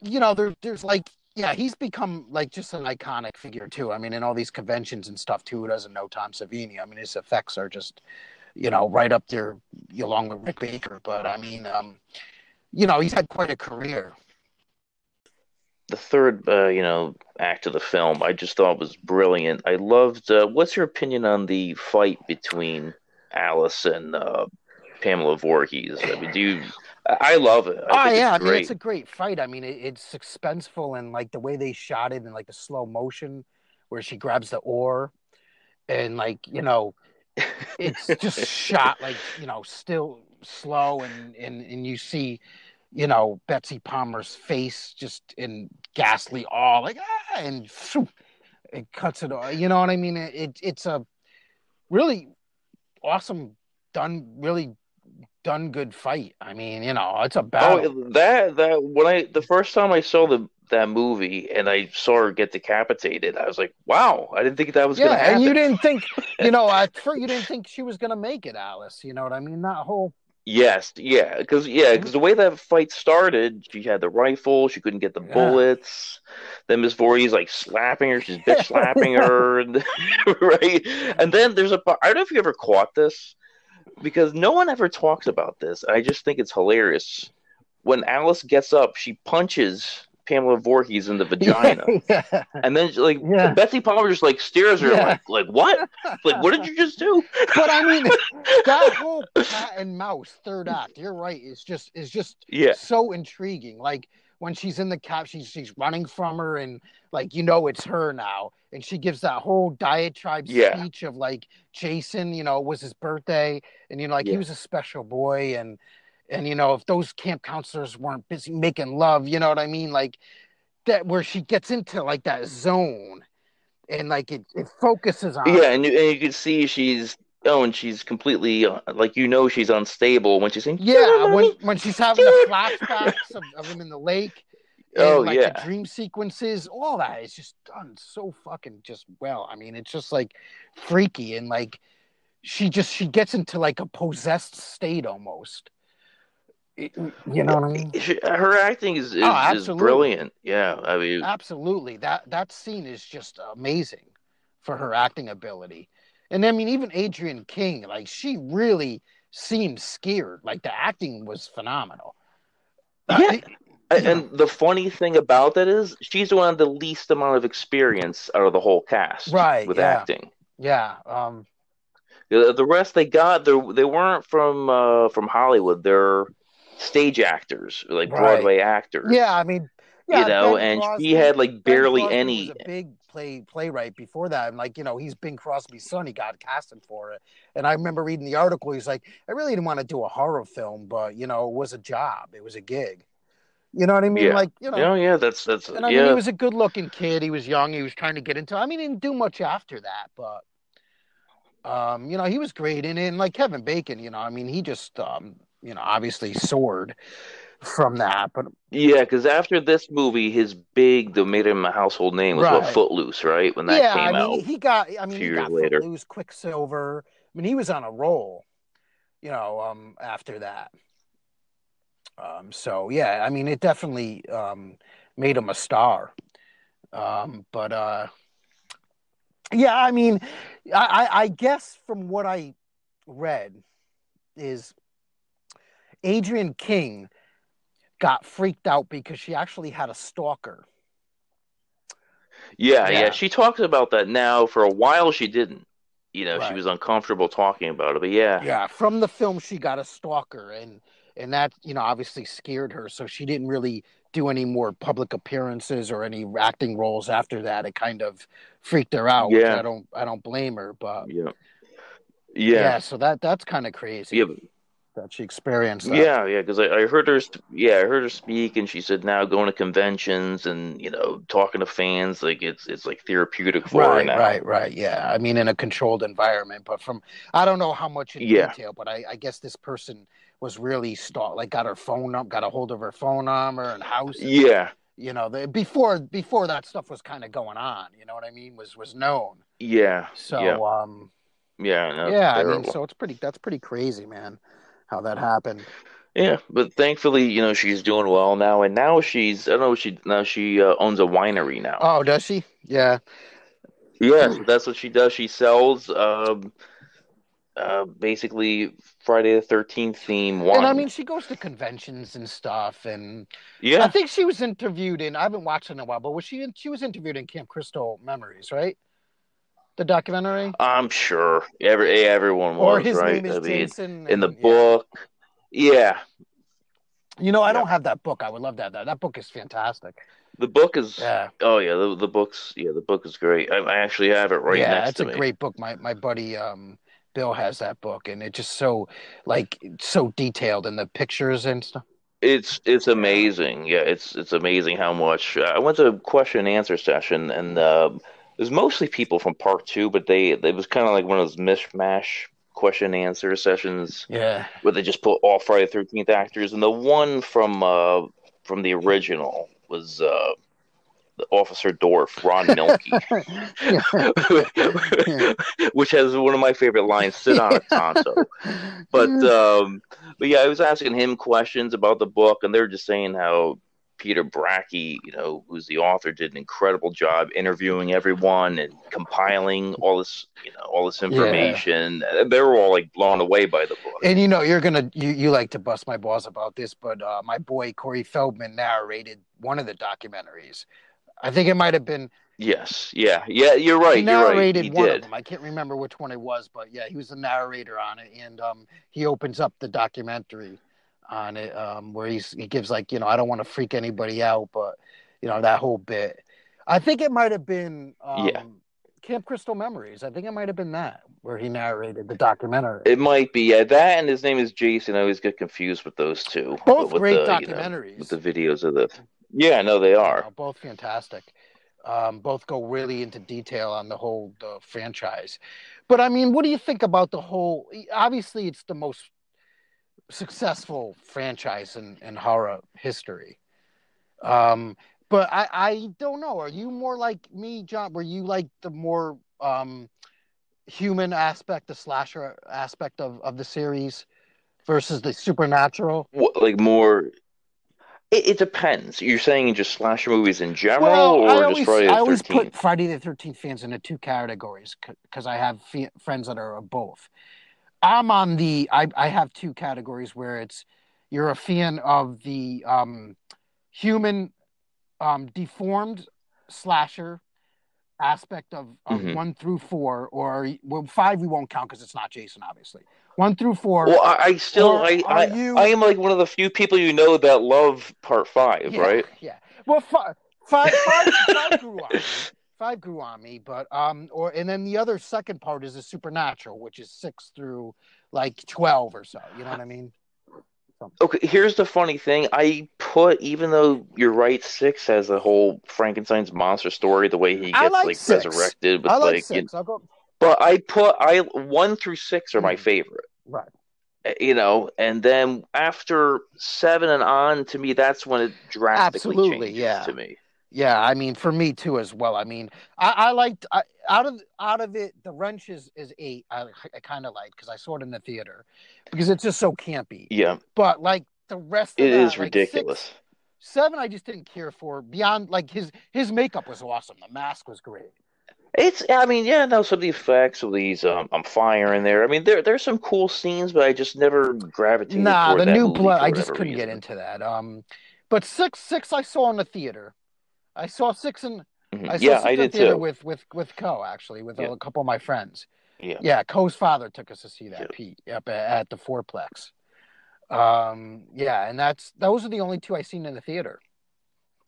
you know, there, there's like, yeah, he's become like just an iconic figure too. I mean, in all these conventions and stuff too. Who doesn't know Tom Savini? I mean, his effects are just, you know, right up there along with Rick Baker. But I mean, um, you know, he's had quite a career. the third uh, you know act of the film i just thought was brilliant i loved uh, what's your opinion on the fight between alice and uh, pamela Voorhees? i mean do you i love it I oh yeah, it's I mean it's a great fight. I mean it, it's suspenseful and like the way they shot it and like the slow motion where she grabs the oar and like you know it's just shot like you know still slow and and and you see you know Betsy Palmer's face just in ghastly awe like ah, and phew, it cuts it off. You know what I mean? It, it it's a really awesome done really done good fight. I mean, you know, it's a oh, battle. oh that that when i the first time i saw the that movie and i saw her get decapitated i was like wow i didn't think that was yeah, gonna happen and you didn't think, you know, first you didn't think she was gonna make it, Alice. You know what I mean? That whole Yes, yeah, because yeah, mm-hmm. because the way that fight started, she had the rifle, she couldn't get the Yeah. bullets. Then Miss Voorhees like slapping her, she's bitch slapping her, and, right? And then there's a. I don't know if you ever caught this, because no one ever talks about this. I just think it's hilarious. When Alice gets up, she punches Pamela Voorhees in the vagina. yeah. And then like Yeah. Betsy Palmer just like stares at her Yeah. like like what? like what did you just do? But I mean, that whole cat and mouse third act, you're right, is just is just Yeah. so intriguing. Like when she's in the cab, she's she's running from her, and like you know it's her now, and she gives that whole diatribe Yeah. speech of like Jason, you know, it was his birthday, and you know, like he was a special boy, and and you know, if those camp counselors weren't busy making love, you know what I mean, like that where she gets into like that zone, and like it it focuses on Yeah, and you, and you can see she's oh, and she's completely uh, like you know she's unstable when she's saying Yeah, when when she's having the flashbacks of, of him in the lake, and Oh, like yeah. the dream sequences, all that is just done so fucking just well. I mean, it's just like freaky and like she just she gets into like a possessed state almost. It- you know what I mean? Her acting is is, is Oh, absolutely. brilliant. Yeah, I mean, Absolutely. That that scene is just amazing for her acting ability. And I mean, even Adrienne King, like she really seemed scared. Like the acting was phenomenal. yeah. And- And the funny thing about that is she's the one with the least amount of experience out of the whole cast, Right, With yeah. acting, Yeah. Um the, the rest they got they they weren't from uh, from Hollywood. They're stage actors, like Right. Broadway actors. Yeah, I mean, yeah, you know, Ben and Crosby- she had like barely any. Big play playwright before that, and like you know, he's Bing Crosby's son. He got casted for it, and I remember reading the article. He's like, I really didn't want to do a horror film, but you know, it was a job. It was a gig. You know what I mean? yeah, Like you know, yeah, yeah. That's that's and I yeah. mean, he was a good-looking kid. He was young. He was trying to get into. I mean, he didn't do much after that, but um, you know, he was great in it. And like Kevin Bacon, you know, I mean, he just um, you know, obviously soared from that. But Yeah, because after this movie, his big that made him a household name was what Footloose, right? When that yeah, came I mean, out. he got. I mean, he got later. Footloose, Quicksilver. I mean, he was on a roll. You know, um, after that. Um, so yeah, I mean, it definitely um made him a star. Um, but uh, yeah, I mean, I I guess from what I read is Adrienne King got freaked out because she actually had a stalker. Yeah, yeah, Yeah. She talks about that now. For a while, she didn't. You know, she was uncomfortable talking about it. But yeah, yeah from the film she got a stalker and and that you know obviously scared her so she didn't really do any more public appearances or any acting roles after that it kind of freaked her out which Yeah. i don't i don't blame her but yeah, yeah, yeah, so that that's kind of crazy yeah. That she experienced that. Yeah, yeah, because I, I heard her, yeah, I heard her speak, and she said now going to conventions and you know talking to fans, like it's it's like therapeutic for her right now. right right yeah i mean in a controlled environment but from i don't know how much in Yeah. detail but i i guess this person was really stalk like got her phone up got a hold of her phone number and house Yeah, you know the, before before that stuff was kind of going on you know what i mean was was known yeah, so yeah, um yeah. no, yeah i mean so it's pretty that's pretty crazy man how that happened Yeah, but thankfully, you know, she's doing well now, and now she's I don't know she now she uh, owns a winery now. oh does she yeah Yeah, so that's what she does. She sells um, uh, basically Friday the Thirteenth theme wine. and i mean she goes to conventions and stuff and yeah, i think she was interviewed in i haven't watched in a while but was she in, she was interviewed in camp crystal memories right the documentary I'm sure every everyone was or his right. name is I mean, jason in the yeah. book, yeah, you know i Yeah. don't have that book i would love to have that that book is fantastic the book is. yeah Oh yeah, the the book's yeah the book is great. I, I actually have it right next. yeah, next it's to a me. great book. My my buddy um Bill has that book, and it's just so like so detailed in the pictures and stuff. It's it's amazing. Yeah, it's it's amazing how much. Uh, I went to a question and answer session, and uh, it was mostly people from Part Two, but they it was kind of like one of those mishmash question and answer sessions Yeah, where they just put all Friday the Thirteenth actors, and the one from uh, from the original was uh, the Officer Dorf, Ron Millkie, which has one of my favorite lines: "Sit on a Tonto." But um, but yeah, I was asking him questions about the book, and they were just saying how Peter Bracke, you know, who's the author, did an incredible job interviewing everyone and compiling all this, you know, all this information. They were all like blown away by the book. And you know, you're gonna you, you like to bust my balls about this, but uh, my boy Corey Feldman narrated one of the documentaries. I think it might have been Yes, yeah, yeah. You're right. he You're right. narrated He one did. of them. I can't remember which one it was, but yeah, he was the narrator on it, and um, he opens up the documentary on it, um, where he's he gives like you know I don't want to freak anybody out, but you know that whole bit. I think it might have been um, Yeah. Camp Crystal Memories. I think it might have been that where he narrated the documentary. It might be, yeah. That and his name is Jason. I always get confused with those two. Both with great the, you know, documentaries. with the videos of the. Yeah, no, they are. Uh, both fantastic. Um, both go really into detail on the whole the franchise. But I mean, what do you think about the whole? Obviously, it's the most successful franchise in, in horror history. Um, but I, I don't know. Are you more like me, John? Were you like the more um, human aspect, the slasher aspect of, of the series versus the supernatural? What, like more. It, it depends. You're saying just slasher movies in general, Well, or I just always, Friday I always Thirteenth? put Friday the Thirteenth fans into two categories because I have fe- friends that are both. I'm on the. I I have two categories where it's you're a fan of the um, human um, deformed slasher aspect of, of Mhm. one through four, or well, five we won't count because it's not Jason, obviously. One through four. Well, I, I still, I, I, you- I am like one of the few people you know that love Part Five, yeah, right? Yeah. Well, five, five, five, five grew on me. Five grew on me, but um, or and then the other second part is the supernatural, which is six through like twelve or so. You know what I mean? Okay, here's the funny thing. I put, even though you're right, six has the whole Frankenstein's monster story, the way he gets like like, six. resurrected with I like like, you- six. I'll go but I put I one through six are my Mhm. favorite. right. Uh, You know, and then after seven and on, to me, that's when it drastically Absolutely, changes yeah. to me. Yeah, I mean, for me too as well. I mean, I, I liked I, out of out of it. The wrench is is eight. I, I kind of liked because I saw it in the theater because it's just so campy. Yeah, But like the rest of it that, is like, ridiculous. Six, seven, I just didn't care for. Beyond like his his makeup was awesome. The mask was great. It's, I mean, yeah, no, some of the effects of these um, I'm fire in there. I mean, there there's some cool scenes, but I just never gravitated Nah, the new blood. I just couldn't get into that. Um, but six six I saw in the theater. I saw six in Mhm. I saw Yeah, six I did theater too. with with with Co actually with Yeah. a couple of my friends. Yeah. Yeah, Co's father took us to see that Yeah. Pete up at, at the fourplex. Um, yeah, and that's those are the only two I seen in the theater.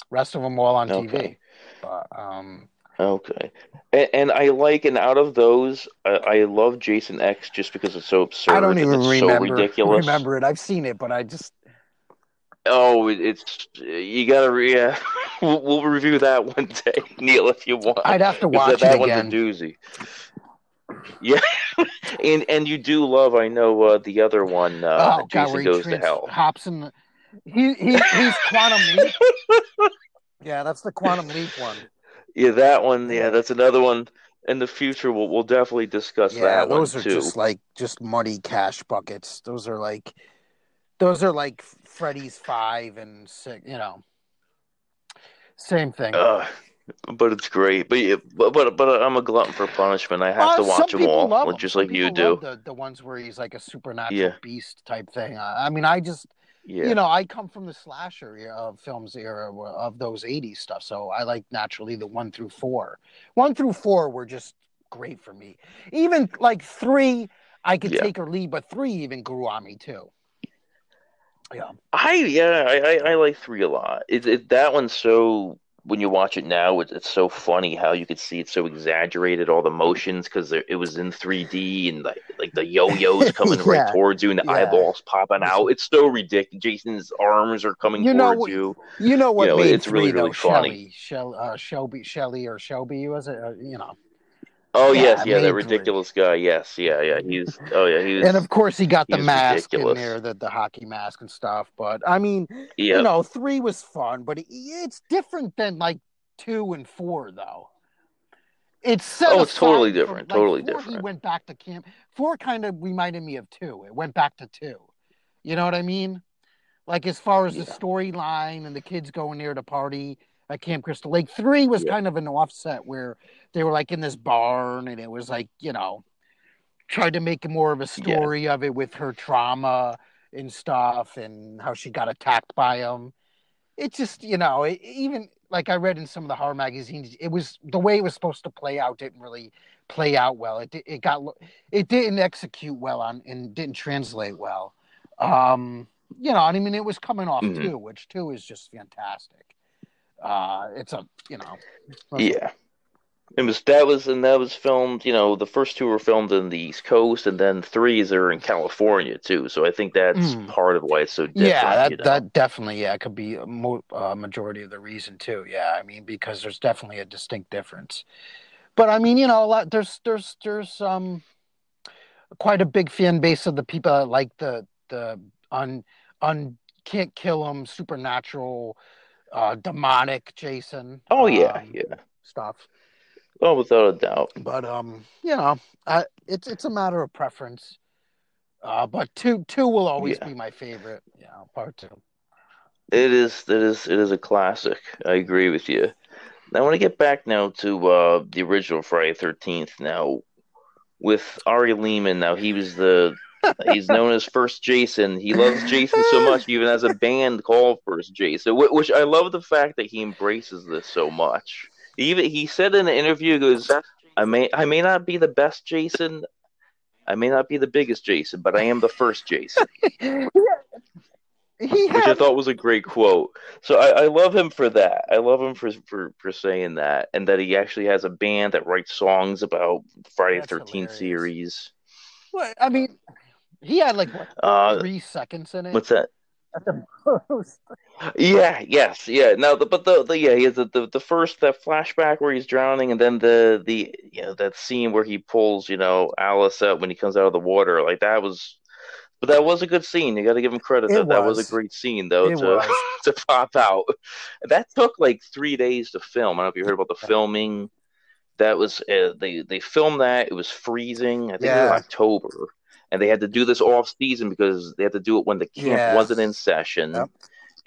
Rest of them all on TV. Okay. But, um, Okay. And, and I like, and out of those, I, I love Jason X just because it's so absurd I don't and even it's remember so ridiculous. remember it. I've seen it, but I just Oh, it's you gotta re- yeah. we'll, we'll review that one day, Neil, if you want. I'd have to watch that, that it one's again. a doozy. Yeah, and and you do love, I know, uh, the other one, uh, oh that god, Jason where he Goes to Hell. hops in the he, he he's quantum leap. Yeah, that's the quantum leap one. Yeah, that one. Yeah, that's another one. In the future, we'll we'll definitely discuss Yeah, that those one are too. just like just muddy cash buckets. Those are like those are like Freddy's five and six. You know, same thing. Uh, but it's great. But, yeah, but but but I'm a glutton for punishment. I have Uh, to watch them all, love like- 'em. just like you do. The the ones where he's like a supernatural Yeah. beast type thing. I, I mean, I just Yeah. you know I come from the slasher era of films era of those '80s stuff, so I like naturally the one through four. One through four were just great for me. Even like three, I could Yeah. take or leave, but three even grew on me too. Yeah. I yeah, I, I, I like three a lot. It, it that one's so when you watch it now, it's, it's so funny how you could see it's so exaggerated all the motions because it was in 3D and like like the yo-yos coming Yeah. right towards you and the Yeah. eyeballs popping out. It's so ridiculous. Jason's arms are coming You know towards what- you. You know what You know, made it's really, really though? funny. Shelly, Shell, uh, Shelby, Shelly or Shelby was it? Uh, you know, Oh Yeah, yes, yeah, that ridiculous guy. Yes, yeah, yeah. He's oh yeah, he's and of course he got the he's mask ridiculous. in there, the the hockey mask and stuff. But I mean, yeah. you know, three was fun, but it, it's different than like two and four though. It's Oh, it's totally different, from- different, like, totally four, He went back to camp. Four kind of reminded me of two. It went back to two. You know what I mean? like as far as the storyline and the kids going there to party at Camp Crystal Lake. Three was kind of an offset where they were like in this barn and it was like you know tried to make more of a story of it with her trauma and stuff and how she got attacked by him. It just you know it, even like I read in some of the horror magazines, it was the way it was supposed to play out didn't really play out well. It it got it didn't execute well on and didn't translate well. Um, you know, I mean, it was coming off Mhm. two, which two is just fantastic. Uh, it's a you know, Yeah. It was that was and that was filmed, you know, the first two were filmed in the East Coast and then threes are in California too. So I think that's Mm. part of why it's so different. yeah, that you know? that definitely yeah could be a mo- uh, majority of the reason too. Yeah, I mean because there's definitely a distinct difference. But I mean, you know, a lot there's there's there's um quite a big fan base of the people that like the the un un can't kill them supernatural uh demonic Jason. Oh yeah, um, yeah. stuff. Oh, without a doubt. But um, you know, I, it's it's a matter of preference. Uh, but two two will always Yeah. be my favorite. You know, part two. It is it is it is a classic. I agree with you. Now I want to get back now to uh the original Friday thirteenth now with Ari Lehman now he was the he's known as First Jason. He loves Jason so much, he even has a band called First Jason, which I love the fact that he embraces this so much. He even he said in an interview, he goes, "I may I may not be the best Jason, I may not be the biggest Jason, but I am the first Jason." He which I thought was a great quote. So I, I love him for that. I love him for, for for saying that, and that he actually has a band that writes songs about Friday the Thirteenth series. What I mean, he had like what Uh, three seconds in it. What's that? At the most. Yeah, yes, yeah. Now, the, but the, the yeah, he has the, the the first that flashback where he's drowning, and then the the you know that scene where he pulls you know Alice out when he comes out of the water. Like that was, but that was a good scene. You got to give him credit. It That that was a great scene though It to to pop out. That took like three days to film. I don't know if you heard about the filming. That was uh, they they filmed that. It was freezing. I think it was Yeah. October, and they had to do this off season because they had to do it when the camp Yeah. wasn't in session. Yep.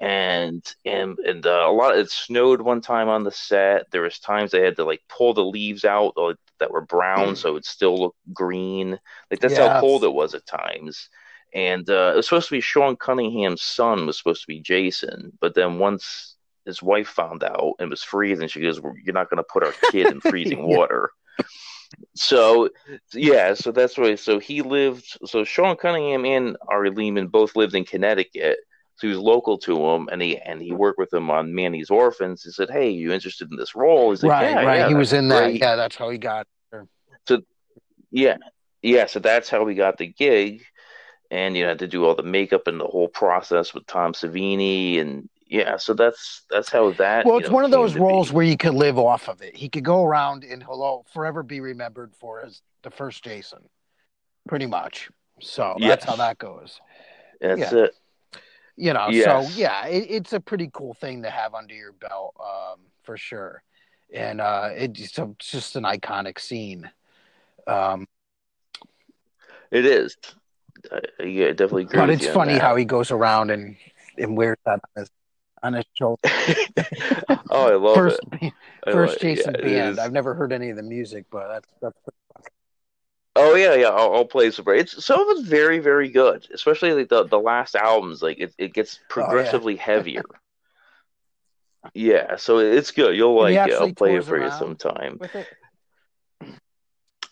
and and and uh, a lot it snowed one time on the set. There was times they had to like pull the leaves out like, that were brown so it still looked green. Like that's how cold it was at times. And uh, it was supposed to be sean cunningham's son was supposed to be jason. But then once his wife found out and it was freezing she goes "Well, you're not going to put our kid in freezing Yeah. water so yeah so that's why so he lived so sean cunningham and ari lehman both lived in connecticut so he was local to him and he and he worked with him on manny's orphans he said hey you interested in this role he's like right, yeah, right. yeah, he was in that. great." Yeah, that's how he got. there. so yeah yeah so that's how we got the gig and you had to do all the makeup and the whole process with tom savini and yeah so that's that's how that Well, you it's know, one of those roles be. where you could live off of it. He could go around and he'll forever be remembered for as the first Jason, pretty much. So that's how that goes. that's yeah. it You know, Yes. so yeah, it, it's a pretty cool thing to have under your belt, um, for sure. And uh, it's so it's just an iconic scene. Um, it is I, yeah I definitely agree but it's funny how he goes around and and wears that on his, on his shoulder. oh i love first, it I first like- Jason yeah, it band. is. I've never heard any of the music, but that's that's Oh yeah, yeah. I'll, I'll play some. It's some of it's very, very good. Especially like the the last albums. Like it, it gets oh, progressively heavier. Yeah, so it's good. You'll like it. I'll play it for you sometime.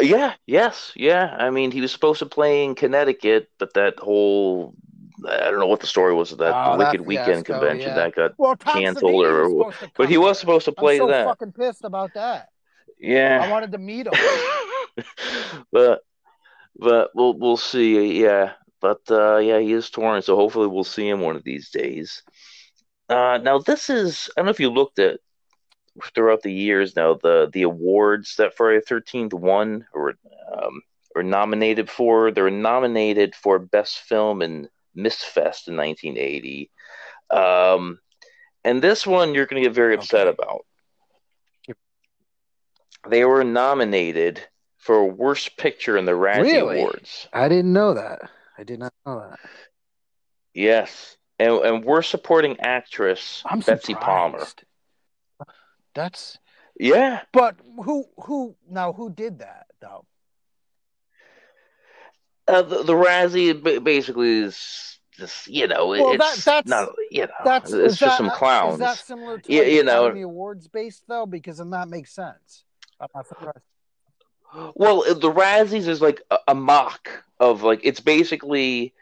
Yeah, yes, yeah. I mean, he was supposed to play in Connecticut, but that whole I don't know what the story was of that Oh, that Wicked Weekend fiasco, convention yeah. that got Well, canceled, Savini or was supposed to but he was supposed to play I'm so that. fucking pissed about that. Yeah. I wanted to meet him. but but we'll we'll see. Yeah, but uh, yeah, he is touring, so hopefully we'll see him one of these days. Uh, now this is I don't know if you looked at throughout the years now the the awards that Friday the Thirteenth won or um, or nominated for. They were nominated for best film in MystFest in 1980. Um, and this one you're going to get very upset about. They were nominated for worst picture in the Razzie Really? Awards. I didn't know that. I did not know that. Yes, and, and worst supporting actress I'm Betsy Palmer. That's Yeah, but who who now who did that though? Uh, the, the Razzie basically is just you know Well, that- it's that's- not you know That's it's just that, some clowns. Is that similar to Yeah, you know- Academy Awards based though? Because then that makes sense. I'm not surprised. Well, the Razzies is like a, a mock of like it's basically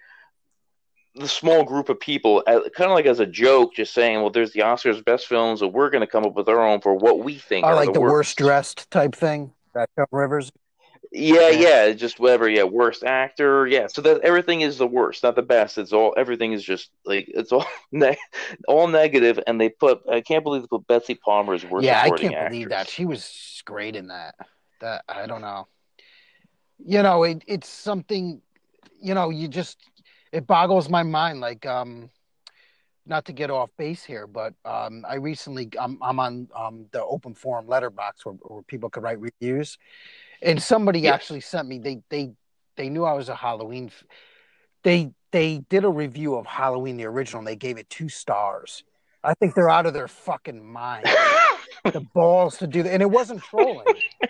the small group of people, kind of like as a joke, just saying, "Well, there's the Oscars best films, and we're going to come up with our own for what we think I are like the worst." worst dressed type thing. That Joan Rivers. Yeah, Yeah. yeah, just whatever. Yeah, worst actor. Yeah, so that everything is the worst, not the best. It's all everything is just like it's all ne- all negative, and they put. I can't believe they put Betsy Palmer as worst yeah, I can't believe that she was great in that. That I don't know. You know, it, it's something. You know, you just it boggles my mind. Like, um, not to get off base here, but um, I recently I'm I'm on um the open forum Letterboxd where, where people could write reviews, and somebody Yes. actually sent me they they they knew I was a Halloween. F- they they did a review of Halloween the original. and They gave it two stars. I think they're out of their fucking mind. the balls to do that, and it wasn't trolling.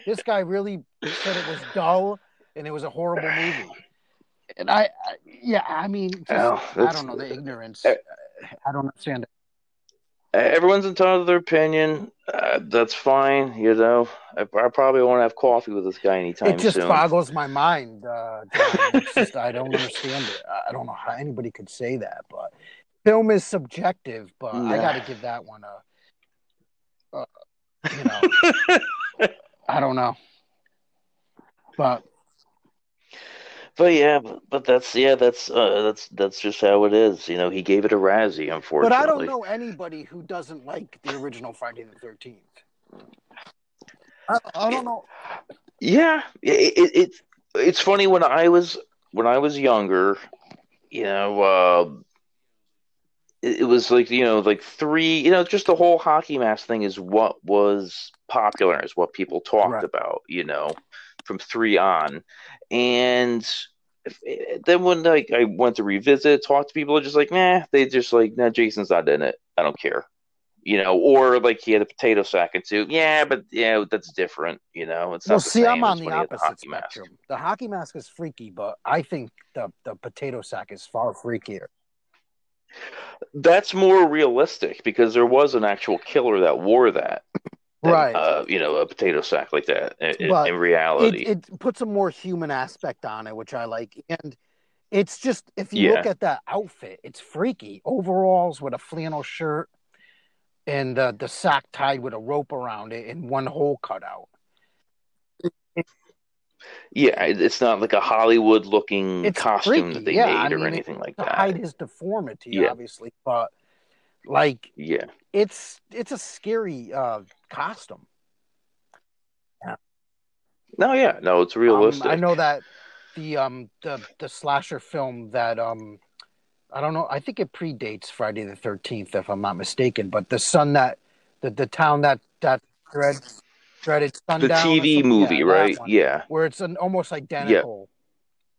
this guy really said it was dull and it was a horrible movie. And I, I yeah, I mean, just, Well, I don't know the ignorance. eh. I don't understand it. Everyone's entitled to their opinion. Uh, that's fine. You know, I, I probably won't have coffee with this guy anytime It just soon. boggles my mind. Uh, just I don't understand it. I- don't know how anybody could say that, but film is subjective. But I got to give that one a, a you know, I don't know, but But yeah, but, but that's yeah, that's uh, that's that's just how it is. You know, he gave it a Razzie, unfortunately. but I don't know anybody who doesn't like the original Friday the Thirteenth. I, I don't know. Yeah, it, it, it's it's funny when I was when I was younger, you know, uh, it, it was like you know like three, you know, just the whole hockey mask thing is what was popular, is what people talked Right. about, you know, from three on, and. If- Then when like I went to revisit, talk to people, just like, nah, they just like, nah, Jason's not in it. I don't care, you know. Or like he had a potato sack and too. Yeah, but yeah, that's different, you know. It's not Well, the see, I'm on the when he had opposite hockey mask. spectrum. The hockey mask is freaky, but I think the the potato sack is far freakier. That's more realistic because there was an actual killer that wore that. Than, Right. Uh, you know, a potato sack like that in, in- reality. It, it puts a more human aspect on it, which I like. And it's just, if you look at that outfit, it's freaky. Overalls with a flannel shirt and the, the sack tied with a rope around it and one hole cut out. yeah, it's not like a Hollywood looking It's costume freaky, that they yeah, made I or mean, anything like that. hide his deformity, Yeah. obviously. But, like, Yeah. it's it's a scary uh, costume. Yeah. No, yeah, no, it's realistic. Um, I know that the um the the slasher film that um I don't know I think it predates Friday the Thirteenth if I'm not mistaken, but the sun that the the town that that dread dreaded the sundown or TV movie, Yeah, right? one, Yeah. where it's an almost identical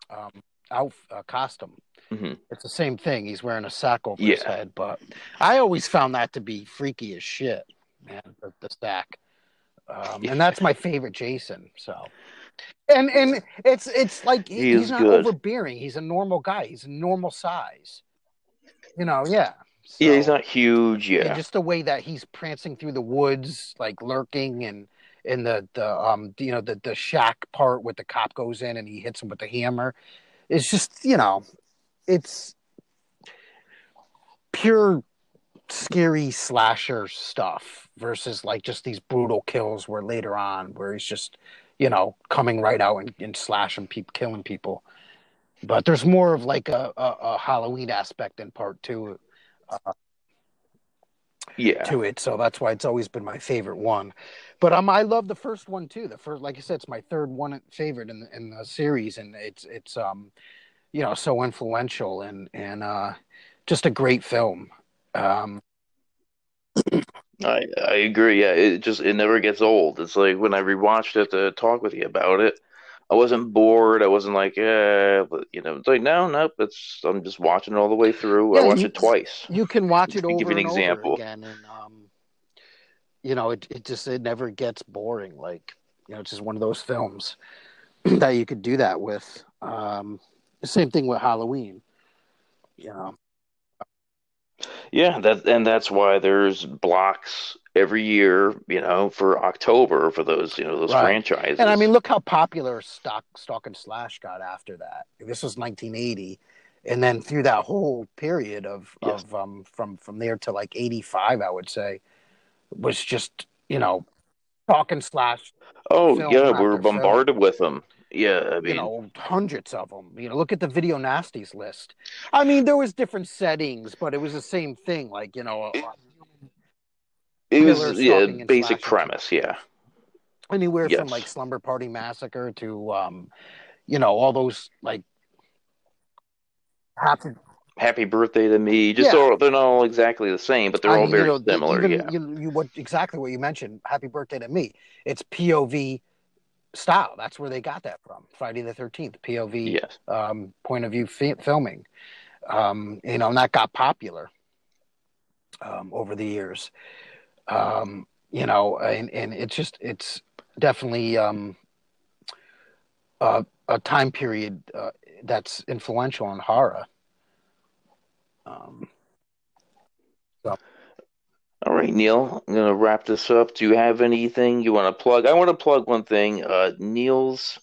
um out uh, costume. hmm It's the same thing. He's wearing a sack over his head, but I always found that to be freaky as shit, man. The, the sack, um, and that's my favorite Jason. So, and and it's it's like he- He he's not good. overbearing. He's a normal guy. He's a normal size. You know, yeah. Yeah, he's not huge. and Yeah. just the way that he's prancing through the woods, like lurking, and in the the um you know the the shack part where the cop goes in and he hits him with the hammer. It's just you know, it's pure scary slasher stuff versus like just these brutal kills where later on where he's just you know coming right out and, and slashing people killing people. But there's more of like a, a, a halloween aspect in part two uh, Yeah. to it. So that's why it's always been my favorite one. But um i love the first one too. The first like i said it's my third one favorite in the, in the series and it's it's um you know so influential and and uh just a great film um I I agree. Yeah, it just it never gets old. It's like when I rewatched it to talk with you about it. I wasn't bored. I wasn't like, eh, but, you know, it's like no, nope. It's I'm just watching it all the way through. I Yeah, watched you- it twice. You can watch it To over give you an and example. over again, and um, you know, it it just it never gets boring. Like you know, it's just one of those films that you could do that with. Um, the same thing with Halloween. You know, Yeah, that and that's why there's blocks every year, you know, for October for those, you know, those Right. franchises. and I mean, look how popular Stock Stalk and Slash got after that. This was 1980, and then through that whole period of Yes. of um from from there to like 85, I would say, was just you know, Stalk and Slash. oh yeah, after we're film. bombarded with them. Yeah, I mean, you know, hundreds of them. You know, look at the video nasties list. I mean, there was different settings, but it was the same thing. Like you know, uh, it was yeah, basic premise. Yeah, anywhere from like Slumber Party Massacre to, um, you know, all those like happy. Happy Birthday to Me. Just Yeah. all they're not all exactly the same, but they're I all mean, very you know, similar. Even, yeah, you, you what exactly what you mentioned. Happy Birthday to Me. It's POV style. That's where they got that from. Friday the Thirteenth POV yes. um, point of view fi- filming. Um, you know, and that got popular um, over the years. Um, you know, and, and it's just it's definitely um, a, a time period uh, that's influential in horror. Um, All right, Neil, I'm gonna wrap this up. Do you have anything you want to plug? I want to plug one thing. Uh, Neil's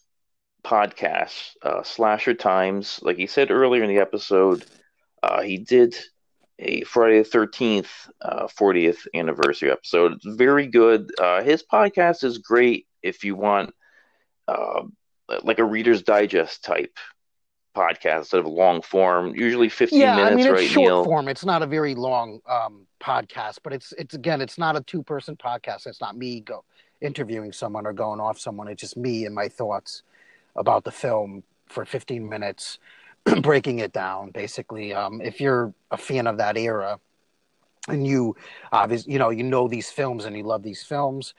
podcast, uh, Slasher Times. Like he said earlier in the episode, uh, he did a Friday the Thirteenth uh, 40th anniversary episode. It's very good. Uh, his podcast is great if you want uh, like a Reader's Digest type podcast instead of a long form. Usually 15 yeah, minutes, I mean it's right, short Neil? form. It's not a very long um, podcast, but it's it's again, it's not a two person podcast. It's not me go interviewing someone or going off someone. It's just me and my thoughts about the film for 15 minutes, breaking it down. Basically, um, if you're a fan of that era, and you obviously you know you know these films and you love these films,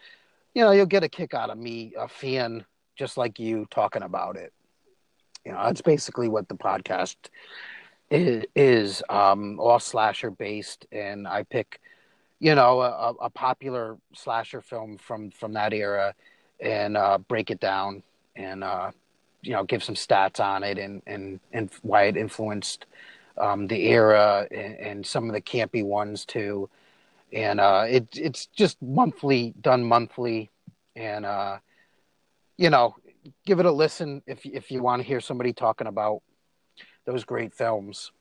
you know you'll get a kick out of me, a fan just like you, talking about it. You know, that's basically what the podcast is, is um, all slasher based, and I pick, you know, a, a popular slasher film from from that era, and uh, break it down, and uh, you know, give some stats on it, and and and why it influenced um, the era, and, and some of the campy ones too, and uh, it it's just monthly, done monthly, and uh, you know, give it a listen if if you want to hear somebody talking about those great films.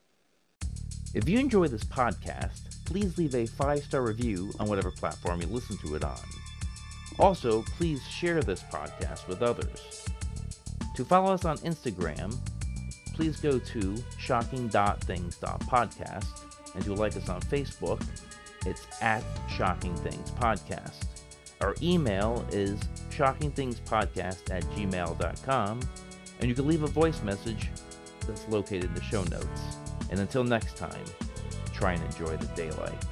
If you enjoy this podcast, please leave a five star review on whatever platform you listen to it on. Also, please share this podcast with others. To follow us on Instagram, please go to shocking.things.podcast, and to like us on Facebook, it's at Shocking Things Podcast. Our email is shockingthingspodcast at gmail.com, and you can leave a voice message that's located in the show notes. And until next time, try and enjoy the daylight.